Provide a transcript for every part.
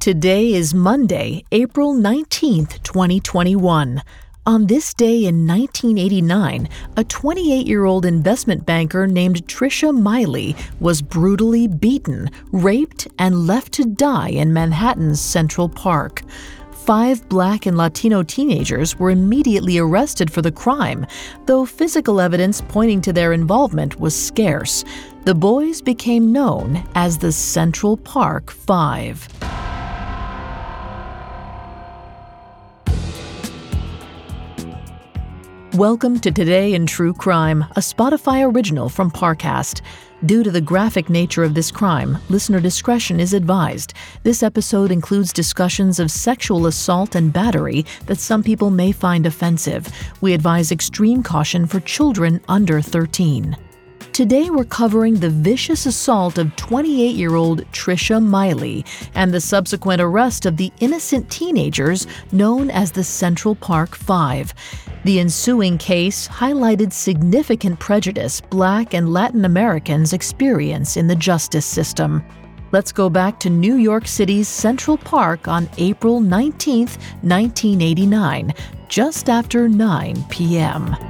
Today is Monday, April 19th, 2021. On this day in 1989, a 28 year old investment banker named Trisha Meili was brutally beaten, raped, and left to die in Manhattan's Central Park. Five black and Latino teenagers were immediately arrested for the crime, though physical evidence pointing to their involvement was scarce. The boys became known as the Central Park Five. Welcome to Today in True Crime, a Spotify original from Parcast. Due to the graphic nature of this crime, listener discretion is advised. This episode includes discussions of sexual assault and battery that some people may find offensive. We advise extreme caution for children under 13. Today, we're covering the vicious assault of 28 year old Trisha Meili and the subsequent arrest of the innocent teenagers known as the Central Park Five. The ensuing case highlighted significant prejudice Black and Latin Americans experience in the justice system. Let's go back to New York City's Central Park on April 19, 1989, just after 9 p.m.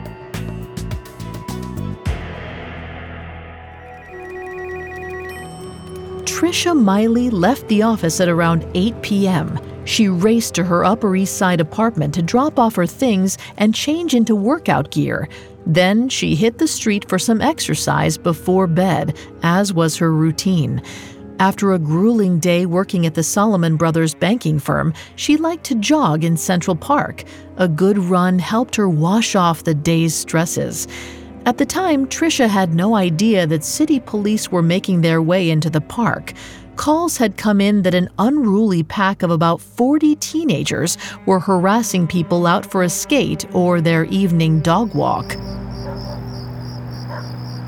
Trisha Meili left the office at around 8 p.m. She raced to her Upper East Side apartment to drop off her things and change into workout gear. Then she hit the street for some exercise before bed, as was her routine. After a grueling day working at the Salomon Brothers banking firm, she liked to jog in Central Park. A good run helped her wash off the day's stresses. At the time, Trisha had no idea that city police were making their way into the park. Calls had come in that an unruly pack of about 40 teenagers were harassing people out for a skate or their evening dog walk.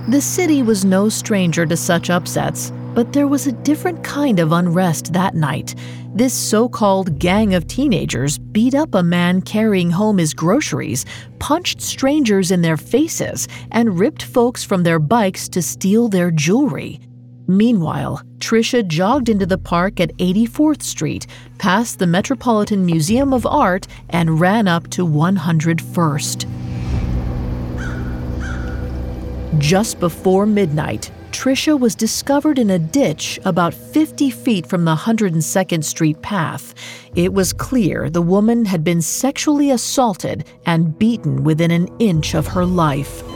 The city was no stranger to such upsets, but there was a different kind of unrest that night. This so called gang of teenagers beat up a man carrying home his groceries, punched strangers in their faces, and ripped folks from their bikes to steal their jewelry. Meanwhile, Trisha jogged into the park at 84th Street, past the Metropolitan Museum of Art, and ran up to 101st. Just before midnight, Trisha was discovered in a ditch about 50 feet from the 102nd Street path. It was clear the woman had been sexually assaulted and beaten within an inch of her life.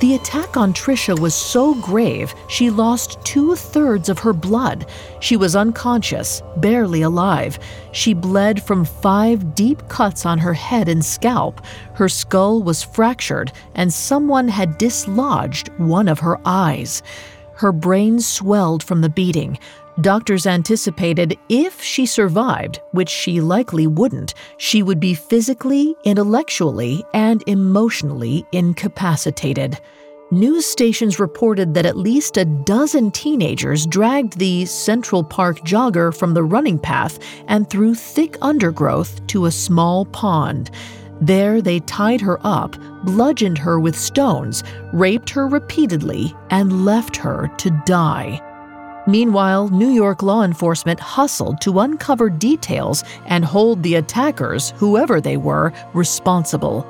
The attack on Trisha was so grave, she lost two thirds of her blood. She was unconscious, barely alive. She bled from five deep cuts on her head and scalp. Her skull was fractured, and someone had dislodged one of her eyes. Her brain swelled from the beating. Doctors anticipated if she survived, which she likely wouldn't, she would be physically, intellectually, and emotionally incapacitated. News stations reported that at least a dozen teenagers dragged the Central Park jogger from the running path and through thick undergrowth to a small pond. There, they tied her up, bludgeoned her with stones, raped her repeatedly, and left her to die. Meanwhile, New York law enforcement hustled to uncover details and hold the attackers, whoever they were, responsible.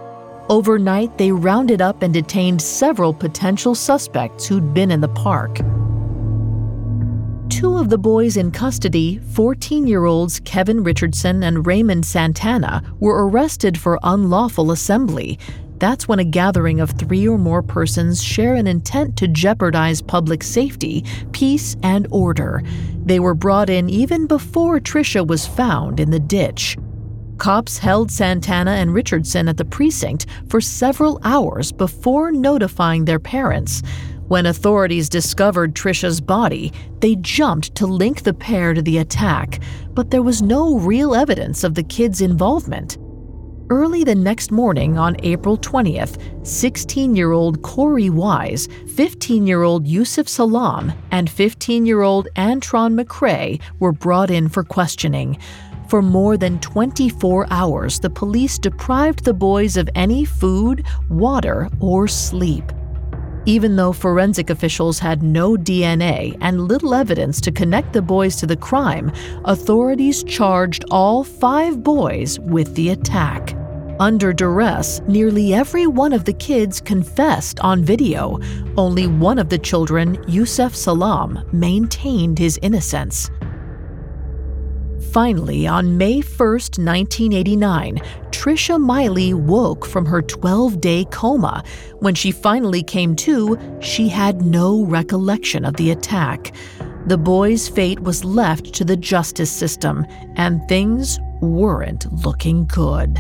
Overnight, they rounded up and detained several potential suspects who'd been in the park. Two of the boys in custody, 14 year olds Kevin Richardson and Raymond Santana, were arrested for unlawful assembly. That's when a gathering of three or more persons share an intent to jeopardize public safety, peace, and order. They were brought in even before Trisha was found in the ditch. Cops held Santana and Richardson at the precinct for several hours before notifying their parents. When authorities discovered Trisha's body, they jumped to link the pair to the attack, but there was no real evidence of the kids' involvement. Early the next morning on April 20th, 16 year old Korey Wise, 15 year old Yusef Salaam, and 15 year old Antron McCray were brought in for questioning. For more than 24 hours, the police deprived the boys of any food, water, or sleep. Even though forensic officials had no DNA and little evidence to connect the boys to the crime, authorities charged all five boys with the attack. Under duress, nearly every one of the kids confessed on video. Only one of the children, Yusef Salaam, maintained his innocence. Finally, on May 1, 1989, Trisha Meili woke from her 12 day coma. When she finally came to, she had no recollection of the attack. The boy's fate was left to the justice system, and things weren't looking good.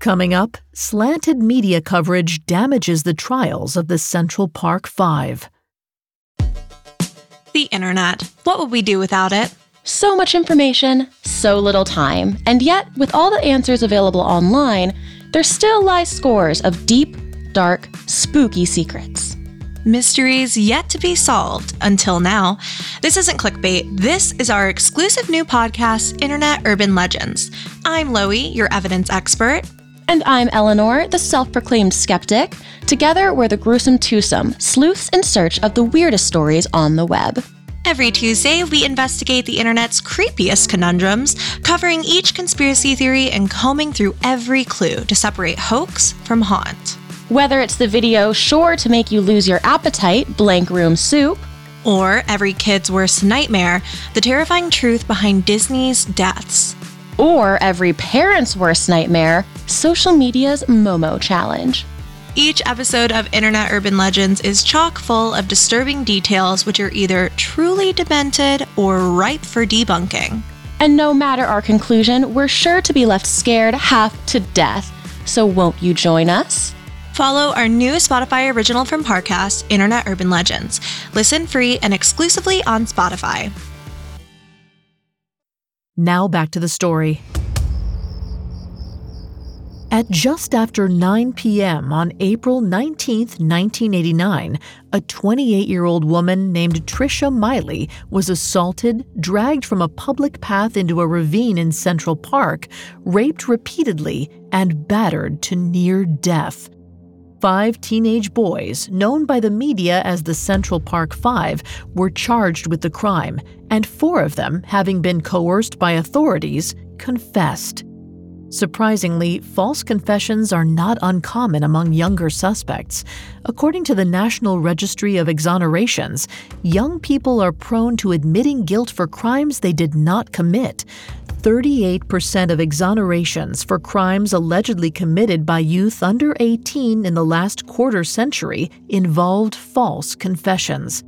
Coming up, slanted media coverage damages the trials of the Central Park Five. The internet. What would we do without it? So much information, so little time, and yet, with all the answers available online, there still lie scores of deep, dark, spooky secrets. Mysteries yet to be solved until now. This isn't clickbait. This is our exclusive new podcast, Internet Urban Legends. I'm Loie, your evidence expert. And I'm Eleanor, the self proclaimed skeptic. Together, we're the gruesome twosome, sleuths in search of the weirdest stories on the web. Every Tuesday, we investigate the internet's creepiest conundrums, covering each conspiracy theory and combing through every clue to separate hoax from haunt. Whether it's the video sure to make you lose your appetite, Blank Room Soup, or every kid's worst nightmare, the terrifying truth behind Disney's deaths. Or every parent's worst nightmare, social media's Momo challenge. Each episode of Internet Urban Legends is chock full of disturbing details which are either truly demented or ripe for debunking. And no matter our conclusion, we're sure to be left scared half to death. So won't you join us? Follow our new Spotify original from Parcast, Internet Urban Legends. Listen free and exclusively on Spotify. Now back to the story. At just after 9 p.m. on April 19, 1989, a 28 year old woman named Trisha Meili was assaulted, dragged from a public path into a ravine in Central Park, raped repeatedly, and battered to near death. Five teenage boys, known by the media as the Central Park Five, were charged with the crime, and four of them, having been coerced by authorities, confessed. Surprisingly, false confessions are not uncommon among younger suspects. According to the National Registry of Exonerations, young people are prone to admitting guilt for crimes they did not commit. 38% of exonerations for crimes allegedly committed by youth under 18 in the last quarter century involved false confessions.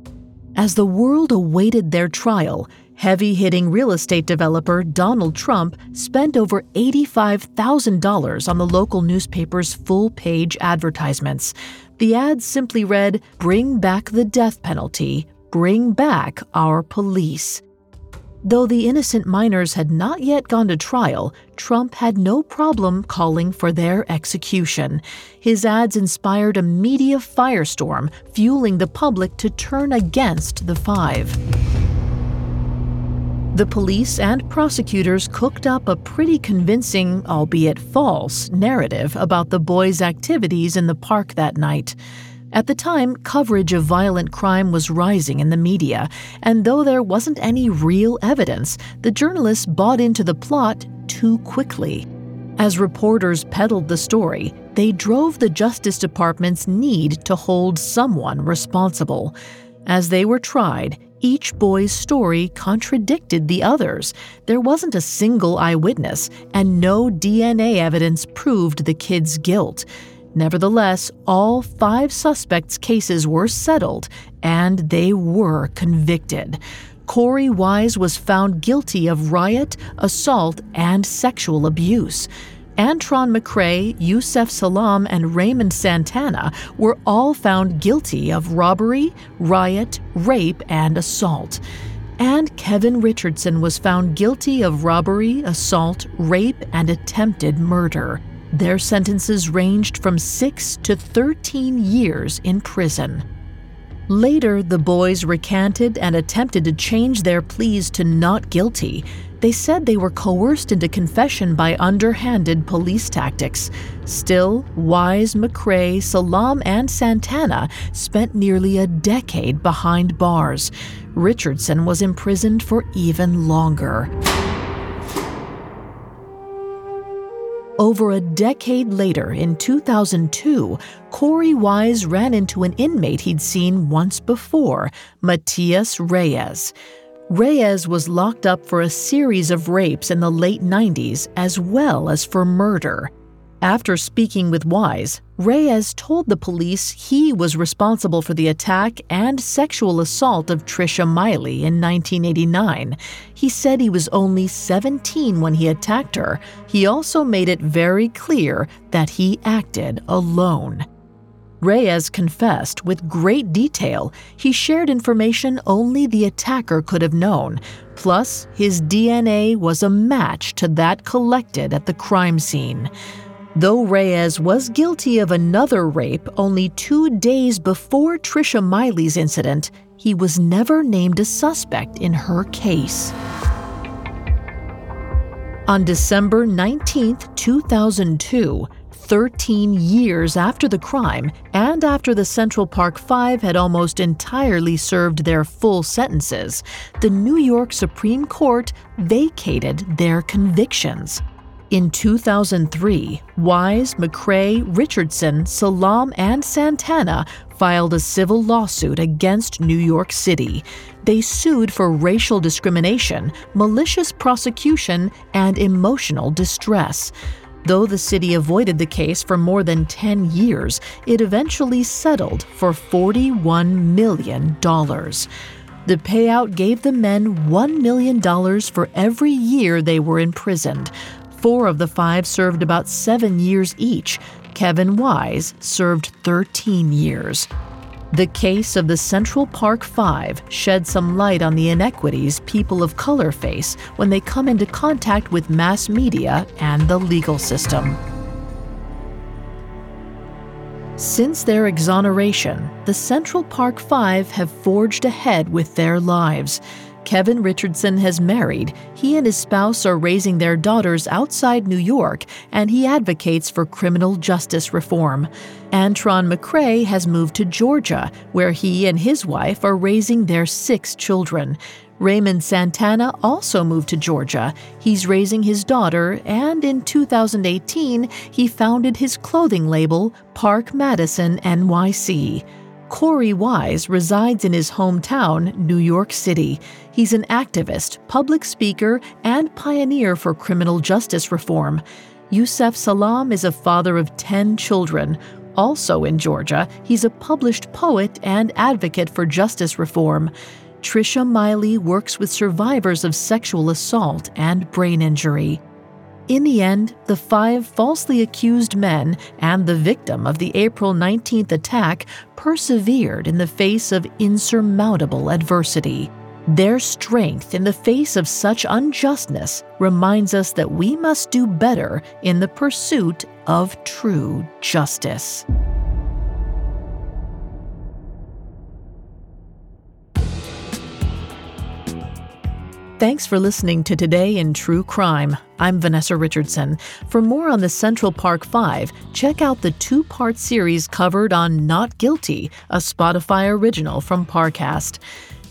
As the world awaited their trial, Heavy hitting real estate developer Donald Trump spent over $85,000 on the local newspaper's full page advertisements. The ads simply read Bring back the death penalty, bring back our police. Though the innocent minors had not yet gone to trial, Trump had no problem calling for their execution. His ads inspired a media firestorm, fueling the public to turn against the five. The police and prosecutors cooked up a pretty convincing, albeit false, narrative about the boys' activities in the park that night. At the time, coverage of violent crime was rising in the media, and though there wasn't any real evidence, the journalists bought into the plot too quickly. As reporters peddled the story, they drove the Justice Department's need to hold someone responsible. As they were tried, each boy's story contradicted the others. There wasn't a single eyewitness, and no DNA evidence proved the kid's guilt. Nevertheless, all five suspects' cases were settled, and they were convicted. Korey Wise was found guilty of riot, assault, and sexual abuse. Antron McCray, Yusef Salaam, and Raymond Santana were all found guilty of robbery, riot, rape, and assault. And Kevin Richardson was found guilty of robbery, assault, rape, and attempted murder. Their sentences ranged from 6 to 13 years in prison. Later, the boys recanted and attempted to change their pleas to not guilty. They said they were coerced into confession by underhanded police tactics. Still, Wise, McCray, Salaam, and Santana spent nearly a decade behind bars. Richardson was imprisoned for even longer. Over a decade later, in 2002, Korey Wise ran into an inmate he'd seen once before, Matias Reyes. Reyes was locked up for a series of rapes in the late 90s as well as for murder. After speaking with Wise, Reyes told the police he was responsible for the attack and sexual assault of Trisha Meili in 1989. He said he was only 17 when he attacked her. He also made it very clear that he acted alone. Reyes confessed with great detail. He shared information only the attacker could have known. Plus, his DNA was a match to that collected at the crime scene. Though Reyes was guilty of another rape only two days before Trisha Meili's incident, he was never named a suspect in her case. On December 19, 2002, 13 years after the crime and after the Central Park Five had almost entirely served their full sentences, the New York Supreme Court vacated their convictions. In 2003, Wise, McCray, Richardson, Salaam, and Santana filed a civil lawsuit against New York City. They sued for racial discrimination, malicious prosecution, and emotional distress. Though the city avoided the case for more than 10 years, it eventually settled for $41 million. The payout gave the men $1 million for every year they were imprisoned, Four of the five served about seven years each. Kevin Wise served 13 years. The case of the Central Park Five shed some light on the inequities people of color face when they come into contact with mass media and the legal system. Since their exoneration, the Central Park Five have forged ahead with their lives. Kevin Richardson has married. He and his spouse are raising their daughters outside New York, and he advocates for criminal justice reform. Antron McCray has moved to Georgia, where he and his wife are raising their six children. Raymond Santana also moved to Georgia. He's raising his daughter, and in 2018, he founded his clothing label, Park Madison NYC. Korey Wise resides in his hometown, New York City. He's an activist, public speaker, and pioneer for criminal justice reform. Yusef Salaam is a father of 10 children. Also in Georgia, he's a published poet and advocate for justice reform. Trisha Meili works with survivors of sexual assault and brain injury. In the end, the five falsely accused men and the victim of the April 19th attack persevered in the face of insurmountable adversity. Their strength in the face of such unjustness reminds us that we must do better in the pursuit of true justice. Thanks for listening to Today in True Crime. I'm Vanessa Richardson. For more on the Central Park Five, check out the two part series covered on Not Guilty, a Spotify original from Parcast.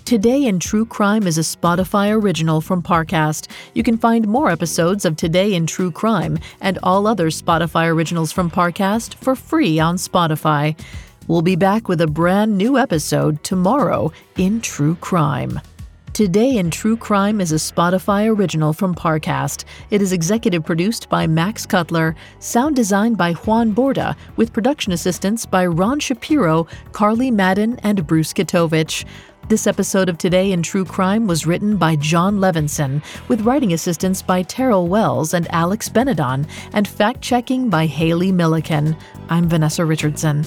Today in True Crime is a Spotify original from Parcast. You can find more episodes of Today in True Crime and all other Spotify originals from Parcast for free on Spotify. We'll be back with a brand new episode tomorrow in True Crime. Today in True Crime is a Spotify original from Parcast. It is executive produced by Max Cutler, sound designed by Juan Borda, with production assistance by Ron Shapiro, Carly Madden, and Bruce Kitovich. This episode of Today in True Crime was written by John Levinson, with writing assistance by Terrell Wells and Alex Benedon, and fact checking by Haley Milliken. I'm Vanessa Richardson.